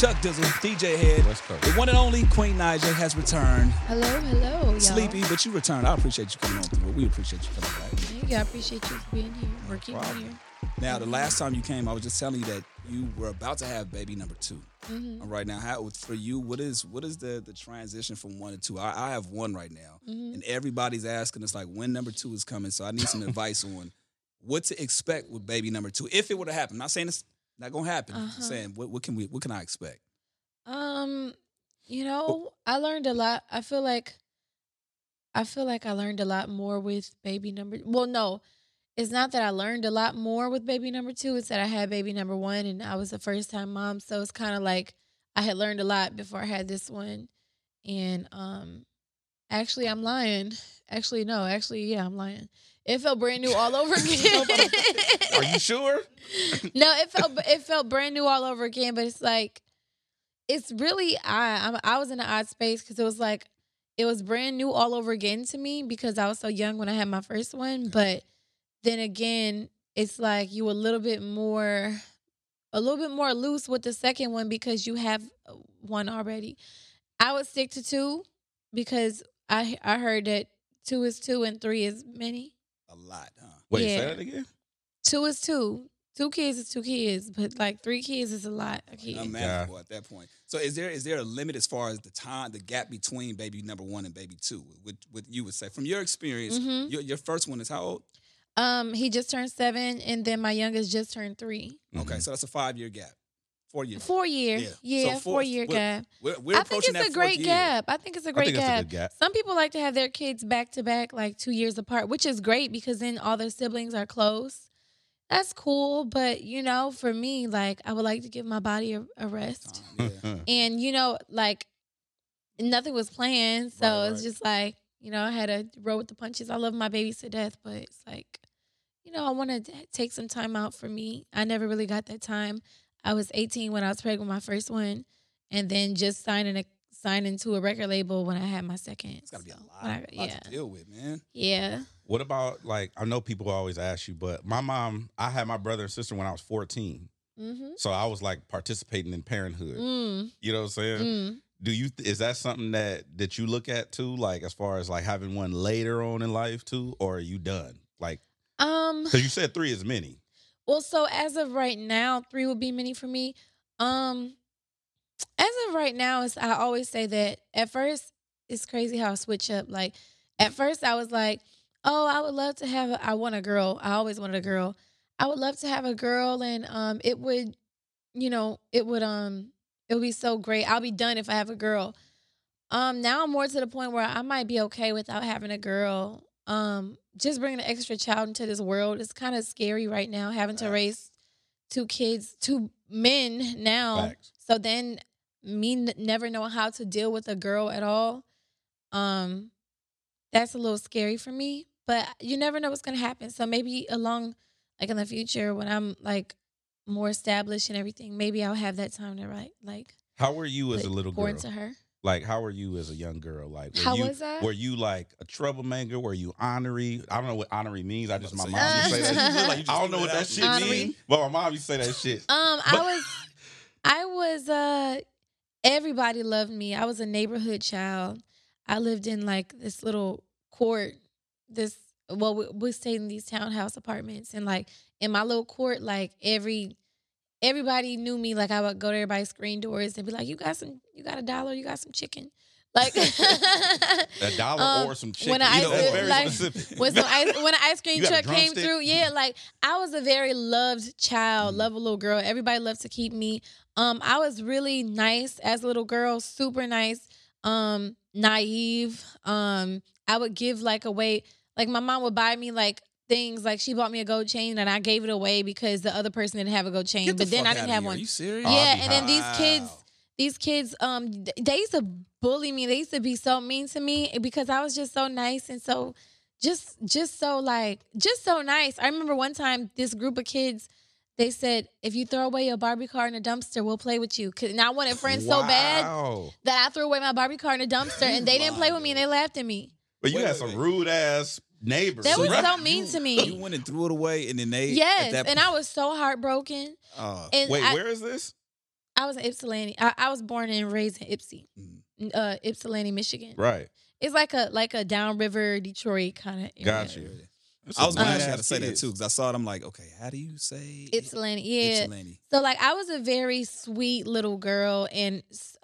Chuck Dizzle, DJ Head. Let's go. The one and only Queen Naija has returned. Hello, hello, y'all. Sleepy, but you returned. I appreciate you coming on through. We appreciate you coming back. Thank you. I appreciate you being here. We're keeping here. Now, the last time you came, I was just telling you that you were about to have baby number 2 Mm-hmm. Right now, how for you? What is what is the the transition from one to two? I, I have one right now, Mm-hmm. and everybody's asking us like when number two is coming. So I need some advice on what to expect with baby number two if it were to happen. I'm not saying it's not gonna happen. I'm Uh-huh. saying what what can we what can I expect? Um, you know, I learned a lot. I feel like I feel like I learned a lot more with baby number. Well, no. It's not that I learned a lot more with baby number 2, it's that I had baby number 1 and I was a first time mom, so it's kind of like I had learned a lot before I had this one. And um actually I'm lying. Actually no, actually yeah, I'm lying. It felt brand new all over again. Are you sure? no, it felt it felt brand new all over again. But it's like, it's really I I'm, I was in an odd space because it was like it was brand new all over again to me because I was so young when I had my first one. But then again, it's like you a little bit more, a little bit more loose with the second one because you have uh, one already. I would stick to two because I I heard that two is two and three is many. A lot, huh? Wait, Yeah. say that again. Two is two. Two kids is two kids, but like three kids is a lot. of kids. Unmanageable at that point. So is there is there a limit as far as the time, the gap between baby number one and baby two? What what you would say from your experience? Mhm. Your, your first one is how old? Um, he just turned seven, and then my youngest just turned three. Okay, so that's a five year gap, four years. Four year, Yeah. yeah, So four- four year we're- gap. We're, we're I think it's that a great year. gap. I think it's a great think that's a gap. good gap. Some people like to have their kids back to back, like two years apart, which is great because then all their siblings are close. That's cool, but you know, for me, like I would like to give my body a, a rest. Time, yeah. and you know like nothing was planned so Right, it's just like you know i had to roll with the punches i love my babies to death but it's like you know i want to take some time out for me i never really got that time i was 18 when i was pregnant with my first one and then just signing a signing to a record label when i had my second It's got to be a lot, when I- lot yeah to deal with, man. yeah What about like I know people always ask you, but my mom, I had my brother and sister when I was 14. mm-hmm. So I was like participating in parenthood. mm, You know what I'm saying? mm. Do you is that something that that you look at too like as far as like having one later on in life too or are you done? Like um cuz you said 3 is many. Well, so as of right now, three would be many for me. Um, as of right now, is I always say that at first it's crazy how I switch up. Like at first I was like, oh, I would love to have. A, I want a girl. I always wanted a girl. I would love to have a girl, and um, it would, you know, it would um, it would be so great. I'll be done if I have a girl. Um, now I'm more to the point where I might be okay without having a girl. Um, just bringing an extra child into this world is kind of scary right now. Having to raise two kids, two men now. Facts. So then me n- never knowing how to deal with a girl at all, um, that's a little scary for me. But you never know what's gonna happen. So maybe along, like in the future, when I'm like more established and everything, maybe I'll have that time to write, like How were you as a little girl? into her. Like how were you as a young girl? Like were How you, was I? Were you like a troublemaker? Were you honorary? I don't know what honorary means. I just my mom about used to to say say, that. you like I don't know what that shit there. Honorary? means. But my mom used to say that shit. Um, But- I was, I was. Uh, everybody loved me. I was a neighborhood child. I lived in like this little court. This well, we, we stayed in these townhouse apartments, and like in my little court, like every everybody knew me. Like I would go to everybody's screen doors and be like, "You got some? You got a dollar? You got some chicken?" Like A dollar Um, or some chicken. when I- you know, that's like, specific. when some ice when an ice cream You got a truck came drumstick? through, yeah, like I was a very loved child, Mhm. love a little girl. Everybody loved to keep me. Um, I was really nice as a little girl, super nice, um, naive. Um, I would give like away, like my mom would buy me like things, like she bought me a gold chain and I gave it away because the other person didn't have a gold chain, Get the but then fuck I didn't have here. one. Are you serious? Yeah, be and then these kids these kids um they used to bully me they used to be so mean to me because i was just so nice and so just just so like just so nice i remember one time this group of kids they said if you throw away your Barbie car in a dumpster, we'll play with you. 'Cause- And I wanted friends so bad that I threw away my Barbie car in a dumpster, and they didn't play with me, and they laughed at me. But you Wait, had some wait. rude ass neighbors. That was right? so mean to me. You went and threw it away, and then they Yes, at that and I was so heartbroken. uh, And Wait, I, where is this? I was in Ypsilanti. I, I was born and raised in Ypsi, Mhm. uh, Ypsilanti, Michigan. Right. It's like a like a downriver Detroit kind of area. Got you. I was some glad nice you had to say that too, because I saw it. I'm like, okay, how do you say Ypsilanti, yeah. Ypsilanti? So like I was a very sweet little girl and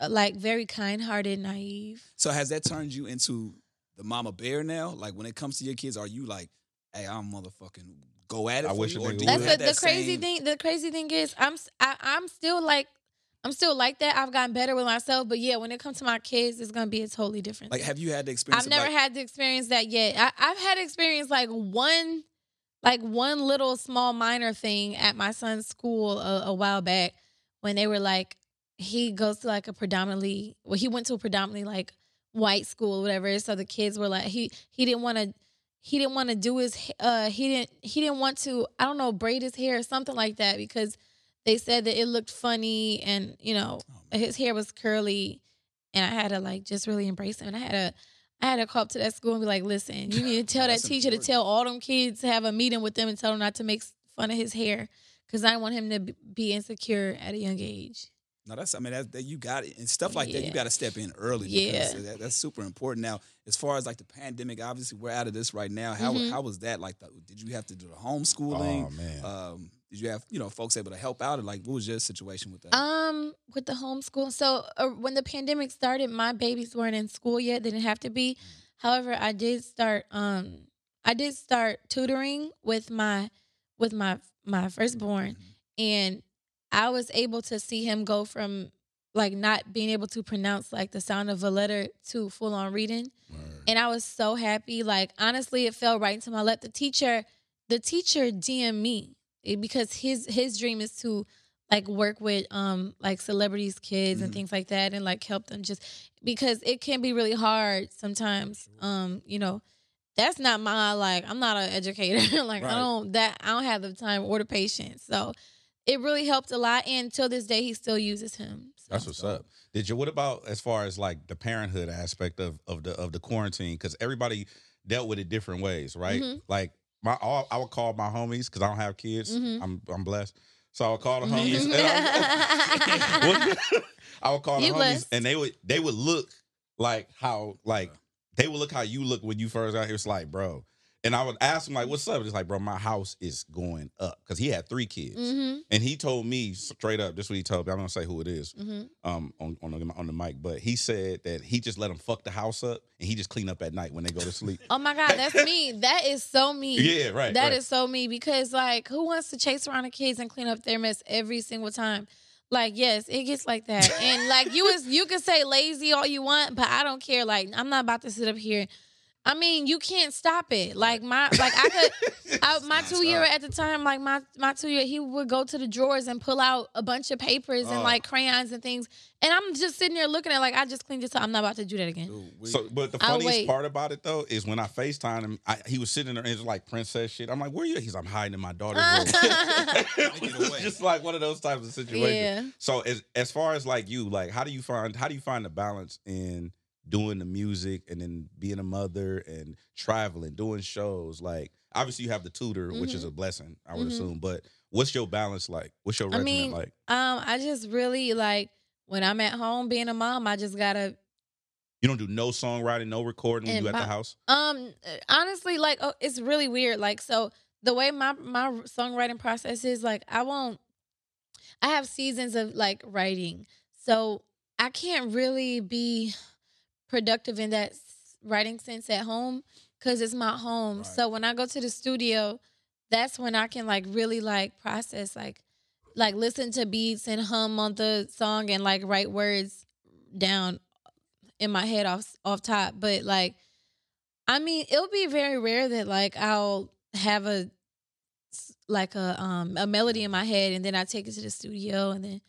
like very kind-hearted, naive. So has that turned you into the mama bear now? Like when it comes to your kids, are you like, hey, I'm motherfucking go at it I for wish you, a or nigga do That's would. have the, the crazy same- thing. The crazy thing is, I'm s- I, am still like, I'm still like that. I've gotten better with myself, but yeah, when it comes to my kids, it's gonna be a totally different. Like, thing. have you had the experience? I've never like, had to experience that yet. I, I've had experience like one, like one little small minor thing at my son's school a, a while back when they were like, he goes to like a predominantly, well, he went to a predominantly like white school, whatever. So the kids were like, he he didn't want to. He didn't want to do his uh he didn't he didn't want to I don't know braid his hair or something like that because they said that it looked funny and you know Oh, his hair was curly and I had to like just really embrace him and I had to I had to call up to that school and be like, listen, you need to tell that teacher to tell all them kids to have a meeting with them and tell them not to make fun of his hair because I want him to be insecure at a young age. No, that's I mean that, that you got it and stuff like that. You got to step in early. Yeah. that, that's super important. Now, as far as like the pandemic, obviously we're out of this right now. How Mhm. how was that? Like, the, did you have to do the homeschooling? Oh man. um, did you have you know folks able to help out? Or like, what was your situation with that? Um, with the homeschool. So uh, when the pandemic started, my babies weren't in school yet. They didn't have to be. However, I did start. Um, I did start tutoring with my with my my firstborn, Mhm. and I was able to see him go from like not being able to pronounce like the sound of a letter to full on reading. And I was so happy. Like honestly, it fell right into my lap. The teacher, the teacher DM me eh, because his his dream is to like work with um like celebrities, kids, and Mhm. things like that, and like help them just because it can be really hard sometimes. Um, you know, that's not my like. I'm not an educator. like Right. I don't that I don't have the time or the patience. So it really helped a lot. And till this day, he still uses him. So. That's what's up. Did you? What about as far as like the parenthood aspect of of the of the quarantine? Because everybody dealt with it different ways, right? Mhm. Like my, all, I would call my homies because I don't have kids. Mhm. I'm I'm blessed, so I would call the homies. and I, I would call the You homies, blessed. and they would they would look like how like they would look how you look when you first out here. It's like, bro. And I would ask him like, "What's up?" It's like, "Bro, my house is going up," because he had three kids, hmm and he told me straight up. This is what he told me. I'm gonna say who it is hmm um on on the, on the mic, but he said that he just let them fuck the house up and he just clean up at night when they go to sleep. Oh my God, that's me. That is so me. yeah, right. That right. is so me because like who wants to chase around the kids and clean up their mess every single time? Like yes, it gets like that. And like you was you can say lazy all you want, but I don't care. Like I'm not about to sit up here. I mean, you can't stop it. Like my like I could I, my two year at the time, like my my two year, he would go to the drawers and pull out a bunch of papers and Oh. like crayons and things. And I'm just sitting there looking at it like I just cleaned this up. I'm not about to do that again. Dude, So, but the funniest part about it though is when I Facetime him, I, he was sitting there and it was like princess shit. I'm like, "Where are you?" at?" He's, "I'm hiding in my daughter's room." Take it away. Just like one of those types of situations. yeah. So, as as far as like you, like, how do you find how do you find the balance in doing the music and then being a mother and traveling, doing shows? Like, obviously, you have the tutor, which is Mhm. a blessing, I would Mhm. assume. But what's your balance like? What's your I regimen mean, like? Um, I just really like when I'm at home being a mom, I just gotta You don't do no songwriting, no recording when you at my- the house. um honestly like oh, it's really weird. Like so the way my my songwriting process is like I won't I have seasons of like writing. So I can't really be productive in that writing sense at home cuz it's my home. Right. So when I go to the studio, that's when I can like really like process like like listen to beats and hum on the song and like write words down in my head off off top. But like, I mean, it'll be very rare that like I'll have a like a um a melody in my head and then I take it to the studio and then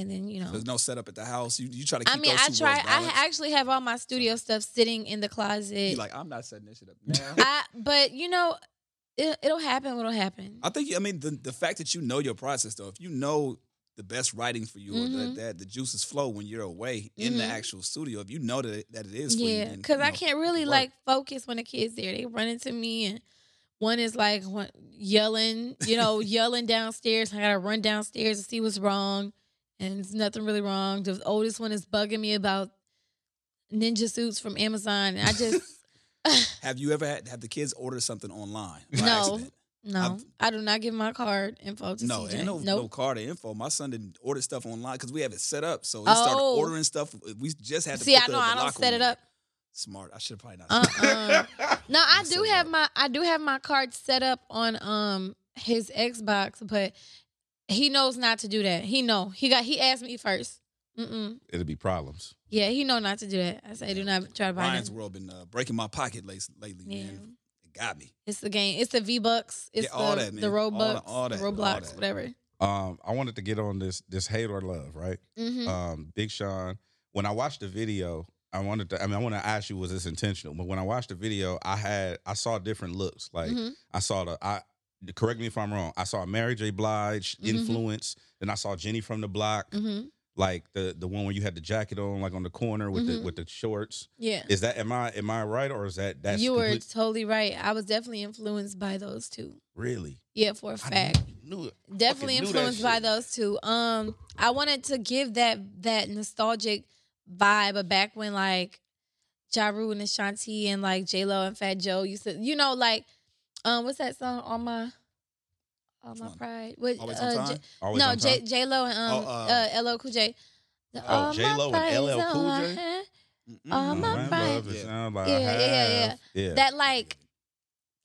and then you know. There's no setup at the house. You you try to keep I mean, I try. I actually have all my studio stuff sitting in the closet. You like I'm not setting this shit up now. I, but you know, it, it'll happen. What'll happen? I think I mean the the fact that you know your process though. If you know the best writing for you, or Mhm. that, that the juices flow when you're away in the Mhm. actual studio. If you know that it, that it is for Yeah, because you I know, can't really like focus when the kids there. They run into me and one is like yelling, you know, yelling downstairs. I gotta run downstairs to see what's wrong, and there's nothing really wrong. The oldest one is bugging me about ninja suits from Amazon, and I just Have you ever had have the kids order something online? No. accident? no, I've- I do not give my card info to No, CJ. no, nope. no card or info. My son didn't order stuff online because we have it set up. So he started Oh. ordering stuff. We just had to See, I know I don't set it up. Smart. I should have probably not. Uh-uh. No, I do have my I do have my card set up on um his Xbox, but he knows not to do that. He know he got he asked me first. Mm-mm. It'll be problems. Yeah, he know not to do that. I say do not try to buy Ryan's it. World been uh, breaking my pocket lately, lately Yeah. man. It got me. It's the game. It's the V Bucks. It's Yeah, all the that, the man. All Robux, all the that, all Roblox, that. whatever. Um, I wanted to get on this this Hate Our Love, right? hmm Um, Big Sean. When I watched the video, I wanted to. I mean, I want to ask you, was this intentional? But when I watched the video, I had I saw different looks. Like hmm I saw the I. Correct me if I'm wrong. I saw Mary J. Blige Mhm. influence. Then I saw Jenny from the Block, hmm like the the one where you had the jacket on, like on the corner with the Mhm. with the shorts. Yeah. Is that am I am I right or is that that's you were complete- totally right. I was definitely influenced by those two. really Yeah, for a fact. knew it. definitely knew influenced by those two. Um, I wanted to give that that nostalgic vibe of back when like Ja Rule and Ashanti and like J Lo and Fat Joe used to, you know, like um, what's that song on my on my pride? What Always uh, on J- Always no on J time? J Lo and um Oh, uh, uh, LL Cool J. The Oh, All J-Lo and Pride is LL Cool on J? my hand. Mm-mm. Oh, my Man, pride. love, it Yeah. sound like Yeah, yeah, yeah, have. yeah. that like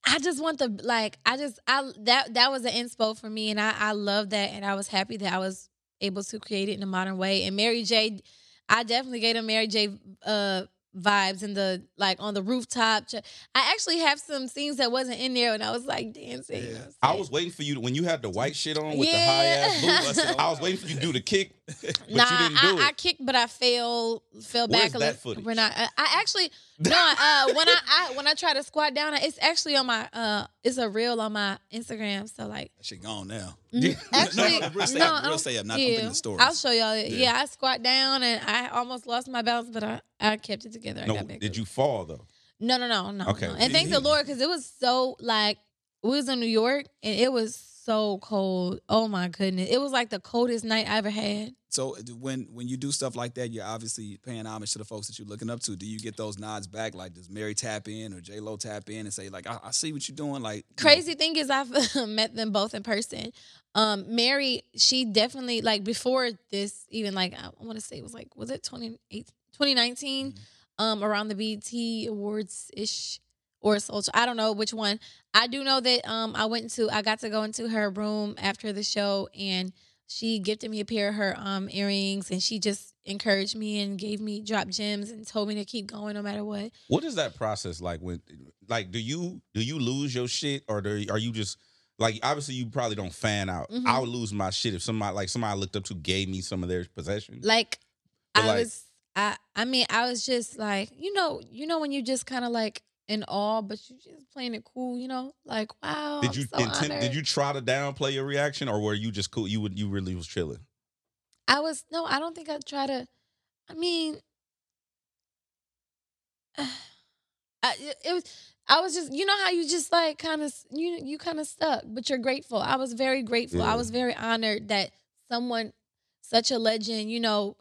I just want the like I just I that that was an inspo for me and I I love that and I was happy that I was able to create it in a modern way and Mary J I definitely gave them Mary J uh vibes in the like on the rooftop I actually have some scenes that wasn't in there and I was like dancing you know I'm I saying? was waiting for you to, when you had the white shit on with Yeah. the high ass boots. I was waiting for you to do the kick, but nah, you didn't do I, I kicked, but I fell fell Where's back a that little. footage? We're not. I, I actually no. Uh, when I, I when I try to squat down, it's actually on my uh, it's a reel on my Instagram. So like, she gone now. mm, actually, no, no, real no, up, I real don't- stay up. Not I'm yeah, thinking the stories. I'll show y'all. Yeah. Yeah. I squat down and I almost lost my balance, but I I kept it together. I No, got back did you fall though? No, no, no, no. Okay. no. And thank the Lord because it was so like we was in New York and it was so cold. Oh my goodness, it was like the coldest night I ever had. So uh, when when you do stuff like that, you're obviously paying homage to the folks that you're looking up to. Do you get those nods back? Like does Mary tap in or J Lo tap in and say like, I, I see what you're doing? Like you know, crazy thing is I've met them both in person. Um, Mary, she definitely like before this, even like I want to say it was like was it 28 2019, um, around the BET Awards ish or social. I don't know which one. I do know that um I went to I got to go into her room after the show and she gifted me a pair of her um earrings and she just encouraged me and gave me drop gems and told me to keep going no matter what. What is that process like? When like do you do you lose your shit or do, are you just like obviously you probably don't fan out. Mhm. I would lose my shit if somebody like somebody I looked up to gave me some of their possessions. like But, I like- was I I mean I was just like you know you know when you just kind of like in awe but you just playing it cool you know like wow did I'm you so intend, did you try to downplay your reaction or were you just cool? You would you really was chilling? I was no I don't think I try to I mean I, it, was I was just you know how you just like kind of you you kind of stuck but you're grateful I was very grateful Yeah. I was very honored that someone such a legend you know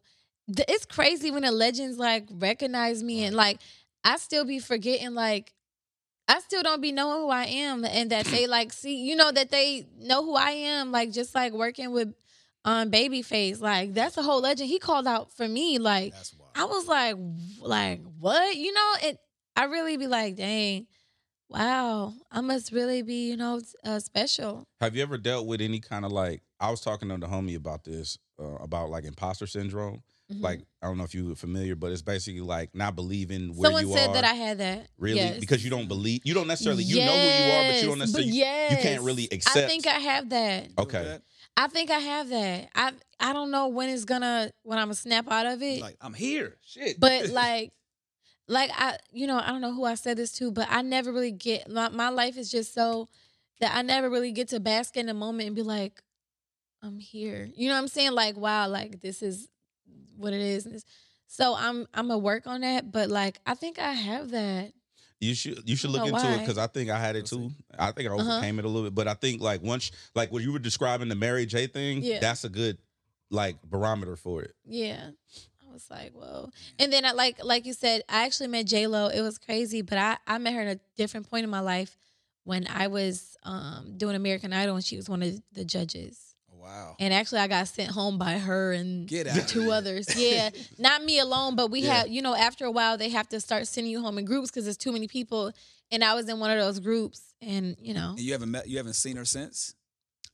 it's crazy when the legends like recognize me and like I still be forgetting like I still don't be knowing who I am and that they like see you know that they know who I am like just like working with um babyface like that's a whole legend he called out for me like. I was like like what you know it I really be like dang wow I must really be you know uh, special Have you ever dealt with any kind of like I was talking to the homie about this uh, about like imposter syndrome. Mhm. Like I don't know if you were familiar, but it's basically like not believing where someone you are. Someone said that I had that really Yes. because you don't believe you don't necessarily you know who you are, but you don't Yes, necessarily yes. you can't really accept. I think I have that okay. I think I have that I I don't know when it's gonna when I'm gonna snap out of it Like I'm here. Shit. but like like i you know i don't know who i said this to but i never really get my, my life is just so that I never really get to bask in the moment and be like, I'm here. You know what I'm saying? Like, wow, like this is what it is. So I'm I'm gonna work on that, but like I think I have that. You should you should look know into it because I think I had it too. I think I Uh-huh. overcame it a little bit, but I think like once like what you were describing the Mary J thing, Yeah. that's a good like barometer for it. Yeah. I was like, whoa. And then I like like you said, I actually met J Lo. It was crazy, but I, I met her at a different point in my life when I was um, doing American Idol and she was one of the judges. Wow. And actually I got sent home by her and two others. Yeah. Not me alone, but we Yeah. had, you know, after a while they have to start sending you home in groups because there's too many people. And I was in one of those groups and, you know. And you haven't met you haven't seen her since?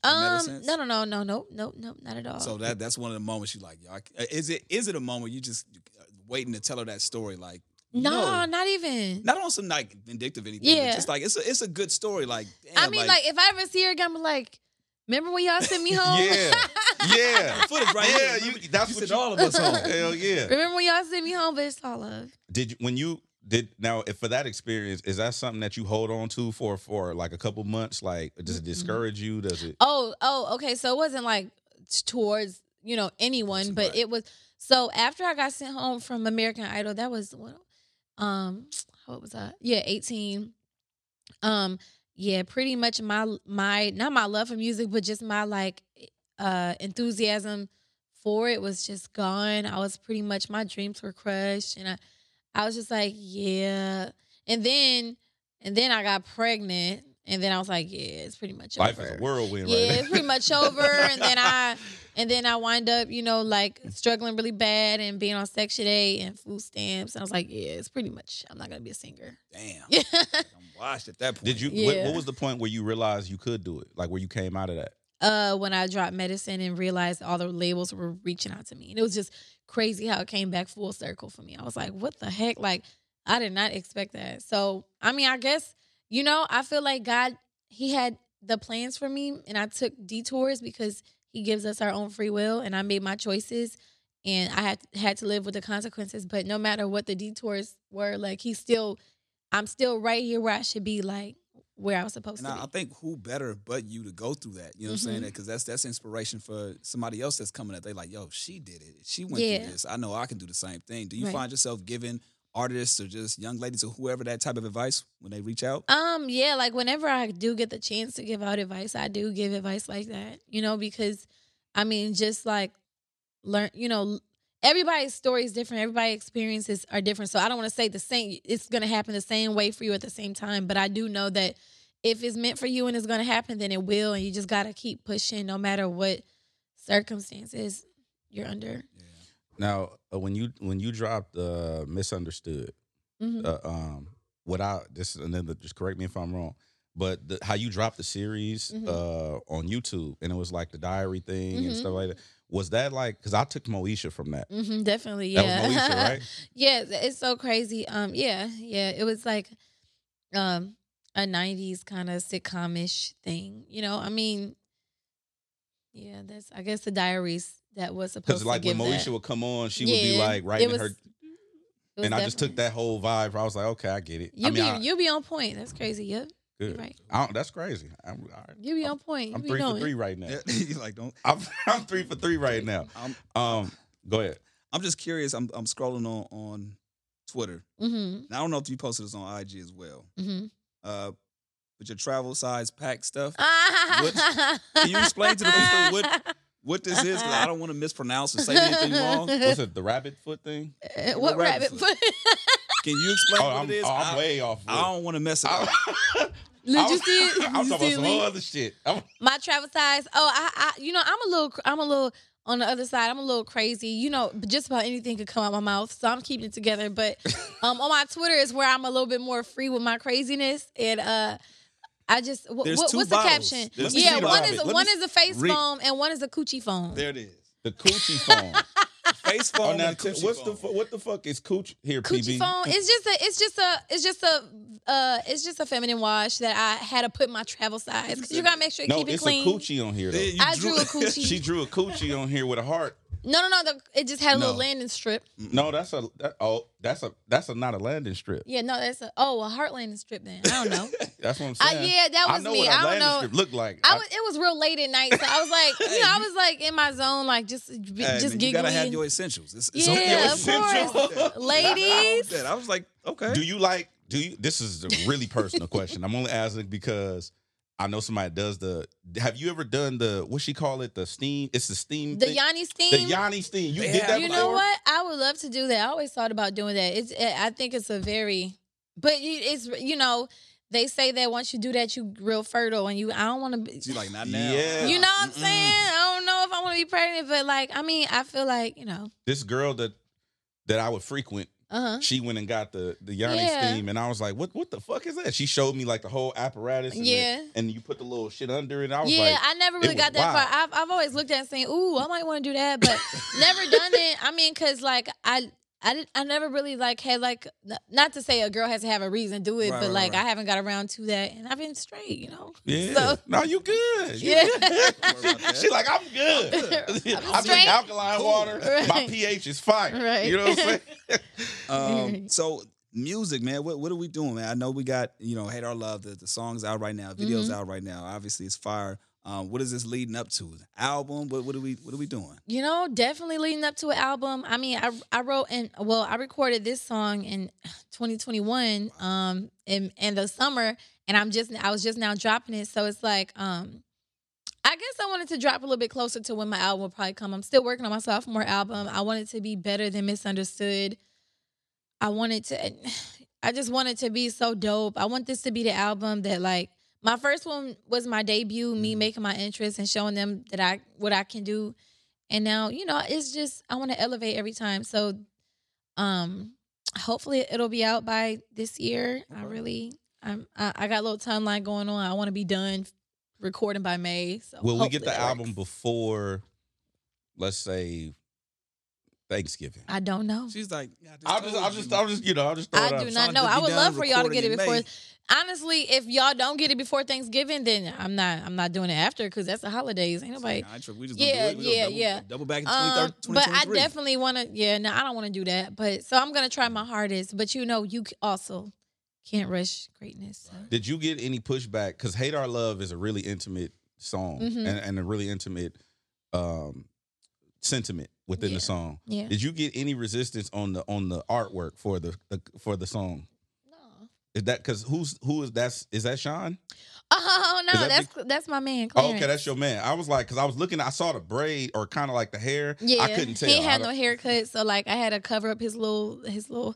Um no no no no no no no not at all. So that that's one of the moments you like, yo, I, is it is it a moment you just uh, waiting to tell her that story like no, no, not even. not on some like vindictive anything, Yeah. but just like it's a it's a good story. Like, I damn, mean, like, if I ever see her again, I'm like, remember when y'all sent me home? Yeah. Yeah. footage right yeah, here. you, that's you what sent all of us home. Hell yeah. remember when y'all sent me home? But it's all love. Did you when you did now if for that experience is that something that you hold on to for for like a couple months? Like does it discourage you? Does it? Oh, oh, okay. So it wasn't like towards you know anyone, but it was. So after I got sent home from American Idol, that was what, um, what was that? Yeah, eighteen. Um, yeah, pretty much my my not my love for music, but just my like uh enthusiasm for it was just gone. I was pretty much my dreams were crushed, and I I was just like, yeah. And then and then I got pregnant, and then I was like, yeah, it's pretty much Life over. is a whirlwind Yeah, right it's pretty much over. And then I and then I wind up, you know, like struggling really bad and being on Section 8 and food stamps. And I was like, yeah, it's pretty much I'm not gonna be a singer. damn, Yeah. I'm washed at that point. Did you what, what was the point where you realized you could do it? Like where you came out of that? uh when I dropped medicine and realized all the labels were reaching out to me. And it was just crazy how it came back full circle for me. I was like, what the heck? Like, I did not expect that. So I mean, I guess, you know, I feel like God, He had the plans for me and I took detours because He gives us our own free will and I made my choices and I had had to live with the consequences. But no matter what the detours were, like He's still I'm still right here where I should be, like where I was supposed And to I. I think who better but you to go through that? You know what I'm saying? Mm-hmm. Because that's that's inspiration for somebody else that's coming up. They like, yo, she did it. She went Yeah. through this. I know I can do the same thing. Do you Right. find yourself giving artists or just young ladies or whoever that type of advice when they reach out? Um, yeah, like whenever I do get the chance to give out advice, I do give advice like that, you know, because I mean, just like learn, you know, everybody's story is different, everybody's experiences are different. So I don't want to say the same, it's going to happen the same way for you at the same time, but I do know that if it's meant for you and it's going to happen, then it will. And you just got to keep pushing no matter what circumstances you're under. Now uh, when you when you dropped uh, misunderstood, Mhm. uh, um, what I this and then just correct me if I'm wrong, but the, how you dropped the series Mhm. uh, on YouTube and it was like the diary thing and Mhm. stuff like that. Was that like because I took Moesha from that? hmm definitely, That yeah. was Moesha, right? yeah, it's so crazy. Um, yeah, yeah, it was like, um, a '90s kind of sitcom-ish thing. You know, I mean, yeah, that's I guess the diaries that was supposed to be. Because to like when give Moesha that. would come on, she would be like it writing was- her, and I just took that whole vibe. I was like, okay, I get it. You I mean, be I, you be on point. That's crazy. Yep, good. you're right. I don't, that's crazy. I'm, all right. You be I'm- on point. You I'm be three for three right now. you like don't. I'm, I'm three for three right now. I'm Um, go ahead. I'm just curious. I'm I'm scrolling on on Twitter. Mm-hmm. And I don't know if you posted this on IG as well. Mm-hmm. Uh, but your travel size pack stuff. can you explain to the people what- What this is? 'Cause I don't want to mispronounce or say anything wrong. What's it? The rabbit foot thing? Uh, what rabbit rabbit foot? foot? Can you explain Oh, what I'm, it is? oh, I'm I, way off. I don't want to mess it up. I, Did I you was- see it? Did I'm you talking see about some other shit. I'm- my travel size. Oh, I, I, you know, I'm a little, I'm a little on the other side. I'm a little crazy. You know, but just about anything could come out my mouth, so I'm keeping it together. But um, on my Twitter is where I'm a little bit more free with my craziness, and uh, I just wh- There's what, two what's bottles. the caption? There's two yeah, one bottles. is Let me one is a face read- foam and one is a coochie foam. There it is. the coochie phone. Face oh, foam now and coochie what's foam. the fu- what the fuck is cooch here? Coochie PB. foam. It's just a. It's just a. It's just a. Uh, it's just a feminine wash that I had to put in my travel size because you gotta make sure you No, keep it it's clean. a coochie on here though. There you I drew a coochie. She drew a coochie on here with a heart. No, no, no. The, it just had a little landing strip. No, that's a that, oh that's a that's a not a landing strip. Yeah, no, that's a oh a heart landing strip. Then I don't know. That's what I'm saying. I, saying. yeah, that I was know me. what a I don't landing know. strip looked like. I was. It was real late at night, so I was like, you know, I was like in my zone, like just, Hey, just man, you gotta giggling. have your essentials. It's, it's Yeah, okay. of essential. course. Ladies. I was like, okay. Do you like? Do you? This is a really personal question. I'm only asking because I know somebody does the. Have you ever done the what she call it? The steam. It's the steam. the thing? Yoni steam. The. Yoni steam. You They did that you before? know what? I would love to do that. I always thought about doing that. It's. Eh, I think it's a very, but you, it's you know, they say that once you do that, you real fertile, and you. I don't want to be. She's like, not now. Yeah. You know what I'm Mm-mm. saying? I don't know if I want to be pregnant, but like, I mean, I feel like you know. This girl that that I would frequent. Uh huh. She went and got the the Yoni Yeah. steam, and I was like, "What? What the fuck is that?" She showed me like the whole apparatus. And the- Yeah. and you put the little shit under it. I was Yeah, like, I never really got that wild. far. I've I've always looked at it saying, "Ooh, I might want to do that," but never done it. I mean, cause like I. I, did, I never really like had like not to say a girl has to have a reason to do it, Right, but right, like right. I haven't got around to that, and I've been straight, you know. "Yeah, So- no, you good." You Yeah. good. Don't worry about that. she like, "I'm good. I'm I drink alkaline Cool. water. My pH is fire." Right. You know what I'm saying? Um, so music, man. What what are we doing, man? I know we got you know, hate our love. The the songs out right now, videos Mm-hmm. out right now. Obviously, it's fire. Um, what is this leading up to? Album? What what are we what are we doing? You know, definitely leading up to an album. I mean, I I wrote and well, I recorded this song in 2021, um, in in the summer, and I'm just I was just now dropping it, so it's like, um, I guess I wanted to drop a little bit closer to when my album will probably come. I'm still working on my sophomore album. I want it to be better than misunderstood. I wanted to, I just want it to be so dope. I want this to be the album that like my first one was my debut, me Mhm. making my interest and showing them that I what I can do. And now, you know, it's just I want to elevate every time. So um hopefully it'll be out by this year. I really I'm I, I got a little timeline going on. I want to be done recording by May. So Will we get the album before, let's say, Thanksgiving? I don't know. She's like, I'll just, I'll just, I'll just, you know, I'll just. Throw I out. do Trying not know. I would love for y'all to get it before. May. Honestly, if y'all don't get it before Thanksgiving, then I'm not. I'm not doing it after because that's the holidays. Ain't nobody. Nah, I we just Yeah, do it. Yeah, double, yeah. Double back in Um, but I definitely want to. Yeah, no, I don't want to do that. But so I'm gonna try my hardest. But you know, you also can't rush greatness. so. Did you get any pushback? Because "Hate Our Love" is a really intimate song Mhm. and, and a really intimate um, sentiment within Yeah. the song. Yeah. Did you get any resistance on the on the artwork for the, the for the song? No. Is that because who's who is that's is that Sean? Oh no, that that's that's my man. Oh, okay, that's your man. I was like, because I was looking, I saw the braid or kind of like the hair. Yeah, I couldn't tell. He had no haircut, so like I had to cover up his little his little,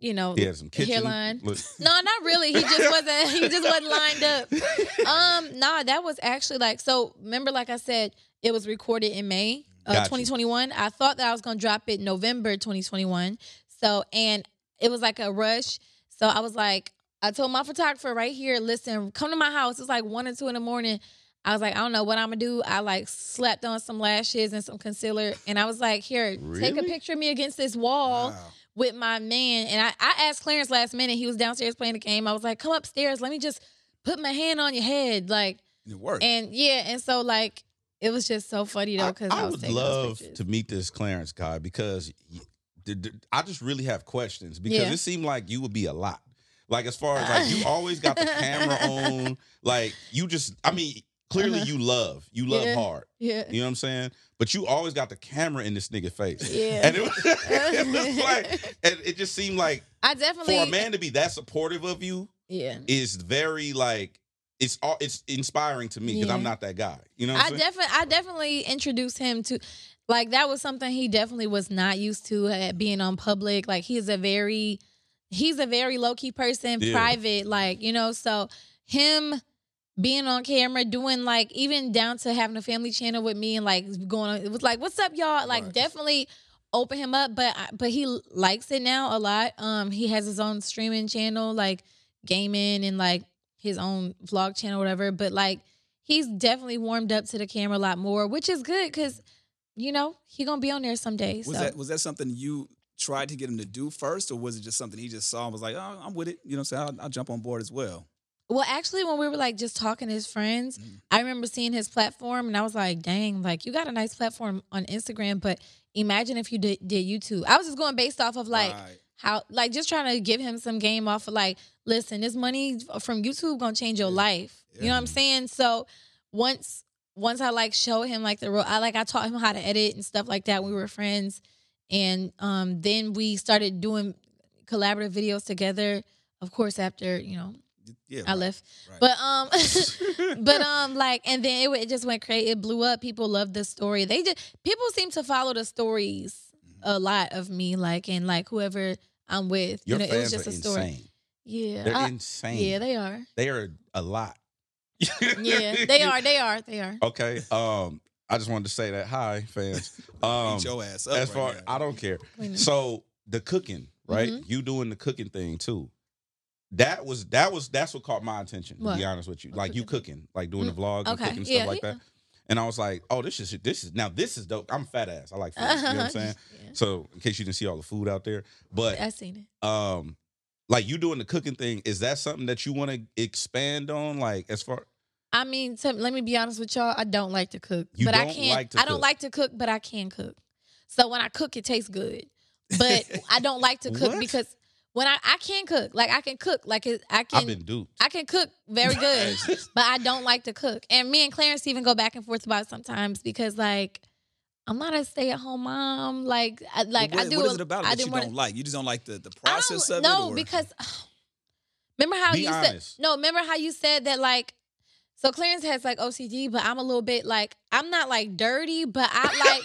you know, He had some kitchen. hairline. look- No, not really. He just wasn't. He just wasn't lined up. Um, nah, that was actually like so. Remember, like I said, it was recorded in May Uh, of Got you. 2021. I thought that I was gonna drop it November 2021. So, and it was like a rush. So I was like, I told my photographer right here, listen, come to my house. It's like one or two in the morning. I was like, I don't know what I'm gonna do. I like slapped on some lashes and some concealer, and I was like, here, take a picture of me against this wall Wow. with my man. And I, I asked Clarence last minute. He was downstairs playing the game. I was like, come upstairs. Let me just put my hand on your head. Like, It worked. and yeah. And so, like, it was just so funny though, because I, I, was would love to meet this Clarence guy because I just really have questions because Yeah. it seemed like you would be a lot. Like as far as like you always got the camera on, like you just I mean clearly Uh-huh. you love you love Yeah. hard. Yeah. You know what I'm saying? But you always got the camera in this nigga face. Yeah. And it was, it was like and it just seemed like I definitely for a man to be that supportive of you yeah. is very like it's all it's inspiring to me because Yeah. I'm not that guy. You know what I definitely, I definitely introduced him to, like, that was something he definitely was not used to at being on public. Like, he's a very, he's a very low key person, Yeah. private, like, you know, so him being on camera, doing like, even down to having a family channel with me and like going on, it was like, what's up, y'all? Like, Right. definitely open him up, but, but he likes it now a lot. Um, he has his own streaming channel, like gaming and like his own vlog channel, whatever. But like, he's definitely warmed up to the camera a lot more, which is good because you know he gonna be on there someday. was so that was that something you tried to get him to do first, or was it just something he just saw and was like, oh, I'm with it? You know what I'm saying? I'll, I'll jump on board as well. Well, actually, when we were like just talking to his friends, Mhm. I remember seeing his platform and I was like, dang, like you got a nice platform on Instagram, but imagine if you did, did YouTube. I was just going based off of like Right. How, like just trying to give him some game off of like, listen, this money from YouTube gonna change your Yeah. life. You know what I'm saying? So once, once I like showed him like the real, I like I taught him how to edit and stuff like that. We were friends, and um then we started doing collaborative videos together. Of course, after you know yeah, I right, left. right. But um, but um, like, and then it, it just went crazy. It blew up. People loved the story. They just people seem to follow the stories a lot of me, like and like whoever I'm with. Your you know, it was just are a story. insane. Yeah, They're I- insane. yeah, they are. they are a lot. Yeah, they are. They are. They are. Okay. Um, I just wanted to say that. Hi, fans. Um, Beat your ass up. as far now. I don't care. So the cooking, right? Mhm. You doing the cooking thing too. That was that was that's what caught my attention. To What? be honest with you, What like you cooking? cooking, like doing the vlog, and okay. cooking Yeah, stuff like yeah. that. And I was like, oh, this is this is now this is dope. I'm fat ass. I like food. You know what I'm saying? Yeah. So in case you didn't see all the food out there, but I seen it. um, like you doing the cooking thing, is that something that you want to expand on? Like as far I mean, to, let me be honest with y'all. I don't like to cook, You but I can't. like to I don't cook. like to cook, but I can cook. So when I cook, it tastes good. But I don't like to cook because when I I can cook, like I can cook, like I can I've been duped. I can cook very good, but I don't like to cook. And me and Clarence even go back and forth about it sometimes because like I'm not a stay at home mom. Like I, like what, I do. What is it about I that do you more- don't like? You just don't like the, the process of no, it? or- because remember how Be you honest. said no. Remember how you said that like. So Clarence has like OCD, but I'm a little bit like I'm not like dirty, but I like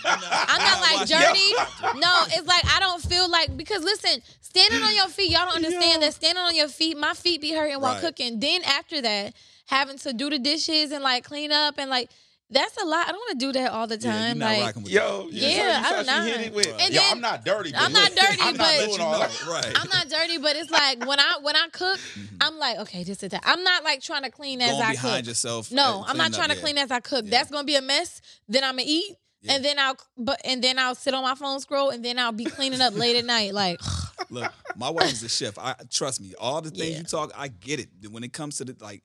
I'm not like dirty. No, it's like I don't feel like because listen, standing on your feet, y'all don't understand Yo. that standing on your feet, my feet be hurting while Right. cooking. Then after that, having to do the dishes and like clean up and like that's a lot. I don't want to do that all the Yeah, you're time. not like rocking with Yo, that. Yeah, you I saw don't hit know. it with, And yo, then- I'm not dirty. But I'm not dirty, I'm not but- doing all that. right. I'm not dirty, but it's like when I when I cook, Mhm. I'm like, okay, this is that. I'm not like trying to clean as Going I behind cook. yourself. No, I'm not trying up, to clean as I cook. Yeah. That's gonna be a mess. Then I'm gonna eat, Yeah. and then I'll but and then I'll sit on my phone scroll, and then I'll be cleaning up late at night. Like, Look, my wife is a chef. I trust me. All the things Yeah. you talk, I get it. When it comes to the like,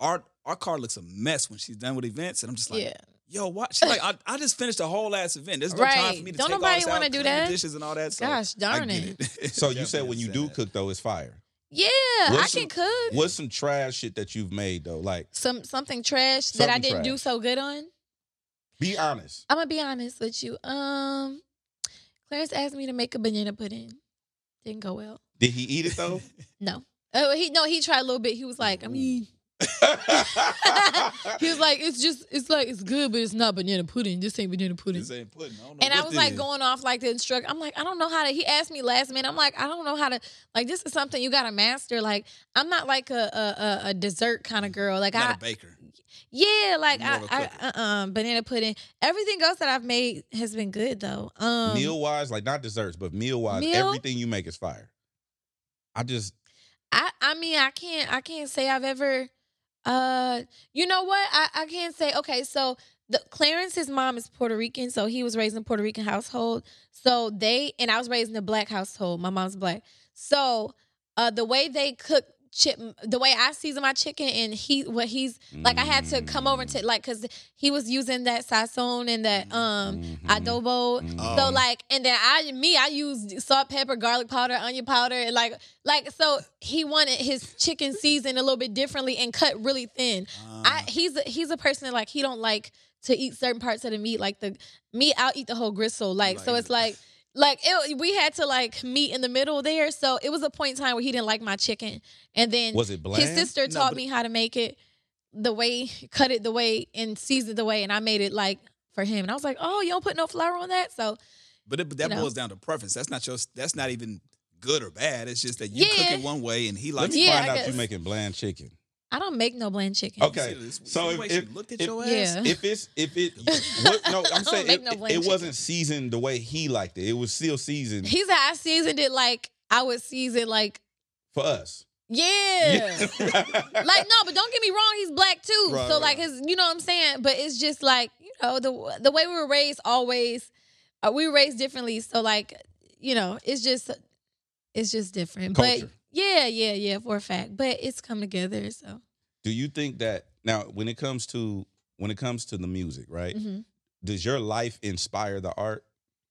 our our car looks a mess when she's done with events, and I'm just like, yeah, yo, what? She's like, I, I just finished a whole ass event. There's no time for me to Don't take nobody all this wanna do that. dishes and all that. So gosh darn it. it. So you Definitely said when you do cook though, it's fire. Yeah, I What's can cook. What's some trash shit that you've made though? Like, Some something trash that I didn't do so good on. be honest. I'm gonna be honest with you. Um, Clarence asked me to make a banana pudding. Didn't go well. Did he eat it though? No. Oh, he no. He tried a little bit. He was like, I mean, he was like, it's just, it's like, it's good, but it's not banana pudding. This ain't banana pudding. This ain't pudding. I And I was like is. going off like the instructor. I'm like, I don't know how to. He asked me last minute. I'm like, I don't know how to. Like, this is something you gotta master. Like, I'm not like a a, a, a dessert kind of girl. Like, Not I a baker. yeah, like I, I uh, uh banana pudding. Everything else that I've made has been good though. Um, meal wise, like not desserts, but meal wise, Meal? everything you make is fire. I just I I mean I can't I can't say I've ever uh you know what? I I can't say okay so the Clarence's mom is Puerto Rican so he was raised in a Puerto Rican household. So they and I was raised in a black household. My mom's black. So uh the way they cook chip the way I season my chicken and he what he's like I had to come over and Mm. like cuz he was using that sazon and that um Mhm. adobo Mhm. Oh. so like, and then I, me, I used salt, pepper, garlic powder, onion powder, and like, like so he wanted his chicken seasoned a little bit differently and cut really thin. I, Uh, he's a, he's a person that like he don't like to eat certain parts of the meat, like the meat. I'll eat the whole gristle, like so. It's like. Like it, we had to like meet in the middle there, so it was a point in time where he didn't like my chicken, and then was it bland? his sister No, taught but- me how to make it the way, cut it the way, and season it the way, and I made it like for him. And I was like, oh, you don't put no flour on that, so but, it, but that you know. boils down to preference. That's not your. That's not even good or bad. It's just that you cook it one way and he Let likes. me. Yeah, find out you guess. making bland chicken. I don't make no bland chicken. Okay. So the if- if- she looked at if- your ass. Yeah. If it's if it what, no, I'm saying it, no it- it wasn't seasoned the way he liked it. It was still seasoned He said I seasoned it like I would season like for us. yeah. like no, but don't get me wrong, he's black too. Right, so right, like right. his, you know what I'm saying. But it's just like you know the the way we were raised. Always, uh, we were raised differently. So like you know, it's just it's just different. Culture. But yeah, yeah, yeah, for a fact. But it's come together. So Do you think that now when it comes to when it comes to the music, right? Mhm. Does your life inspire the art,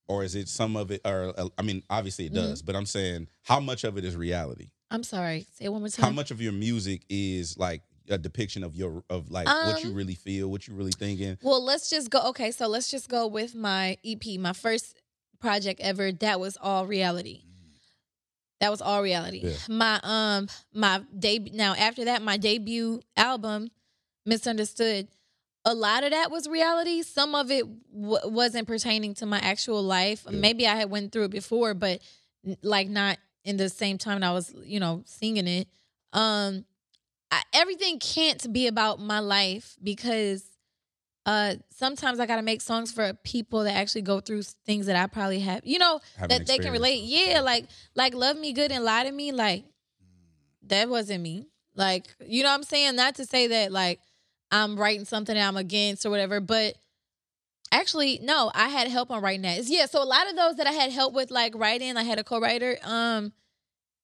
or is it some of it? Or uh, I mean, obviously it Mhm. does, but I'm saying how much of it is reality? I'm sorry. Say it one more time. How much of your music is like a depiction of your of like what you Um, really feel, what you really thinking? Well, let's just go. Okay, so let's just go with my EP, my first project ever. That was all reality. That was all reality. Yeah. My um my debut. Now after that, my debut album, Misunderstood. A lot of that was reality. Some of it w- wasn't pertaining to my actual life. Yeah. Maybe I had went through it before, but like not in the same time I was, you know, singing it. Um, I, everything can't be about my life because uh sometimes I gotta make songs for people that actually go through things that I probably have, you know, Having that they can relate. Yeah, like like love me good and lie to me, like that wasn't me. Like, you know what I'm saying? Not to say that like I'm writing something that I'm against or whatever, but actually, no, I had help on writing that. Yeah, so a lot of those that I had help with like writing, I had a co-writer. Um,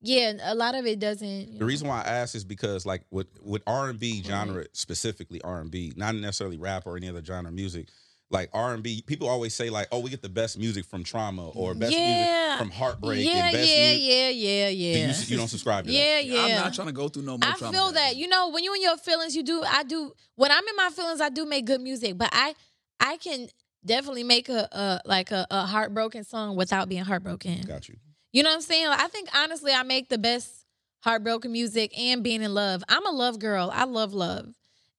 yeah, a lot of it doesn't. The know. reason why I ask is because like with with R and B genre specifically R and B, not necessarily rap or any other genre of music. Like R and B, people always say like, "Oh, we get the best music from trauma or best Yeah. music from heartbreak yeah, and best yeah, music." yeah, yeah, Do yeah. you, you don't subscribe to yeah, that? yeah. yeah. I'm not trying to go through no more. I trauma feel like that. You know, when you in your feelings, you do. I do. When I'm in my feelings, I do make good music. But I, I can definitely make a, a like a, a heartbroken song without being heartbroken. Got you. You know what I'm saying? Like, I think honestly, I make the best heartbroken music and being in love. I'm a love girl. I love love.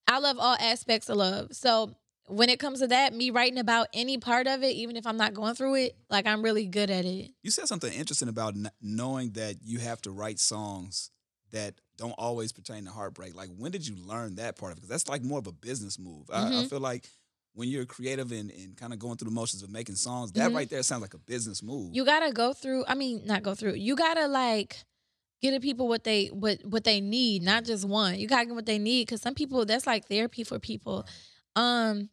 I love all aspects of love. So when it comes to that, me writing about any part of it, even if I'm not going through it, like I'm really good at it. You said something interesting about kn- knowing that you have to write songs that don't always pertain to heartbreak. Like, when did you learn that part of it? Because that's like more of a business move. I, I Mhm. feel like when you're creative and, and kind of going through the motions of making songs, that Mhm. right there sounds like a business move. You gotta go through. I mean, not go through. You gotta like get the people what they what what they need, not just one. You gotta get what they need because some people that's like therapy for people. Um,